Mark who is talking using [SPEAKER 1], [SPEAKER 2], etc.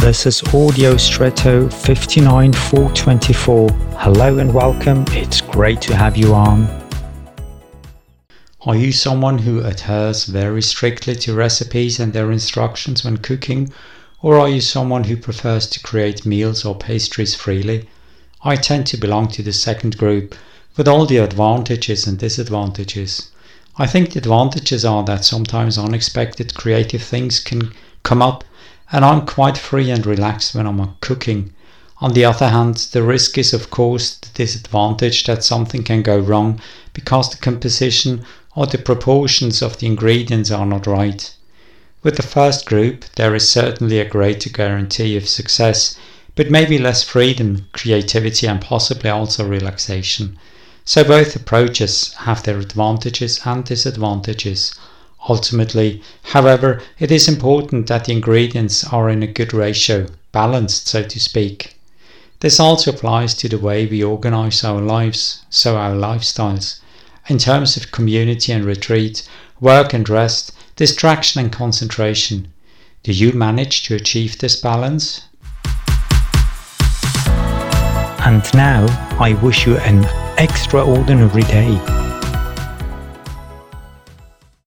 [SPEAKER 1] This is Audio Stretto 59424. Hello and welcome. It's great to have you on. Are you someone who adheres very strictly to recipes and their instructions when cooking? Or are you someone who prefers to create meals or pastries freely? I tend to belong to the second group, with all the advantages and disadvantages. I think the advantages are that sometimes unexpected creative things can come up, and I'm quite free and relaxed when I'm cooking. On the other hand, the risk is, of course, the disadvantage that something can go wrong because the composition or the proportions of the ingredients are not right. With the first group, there is certainly a greater guarantee of success, but maybe less freedom, creativity, and possibly also relaxation. So both approaches have their advantages and disadvantages. Ultimately, however, it is important that the ingredients are in a good ratio, balanced, so to speak. This also applies to the way we organize our lives, so our lifestyles. In terms of community and retreat, work and rest, distraction and concentration. Do you manage to achieve this balance? And now I wish you an extraordinary day.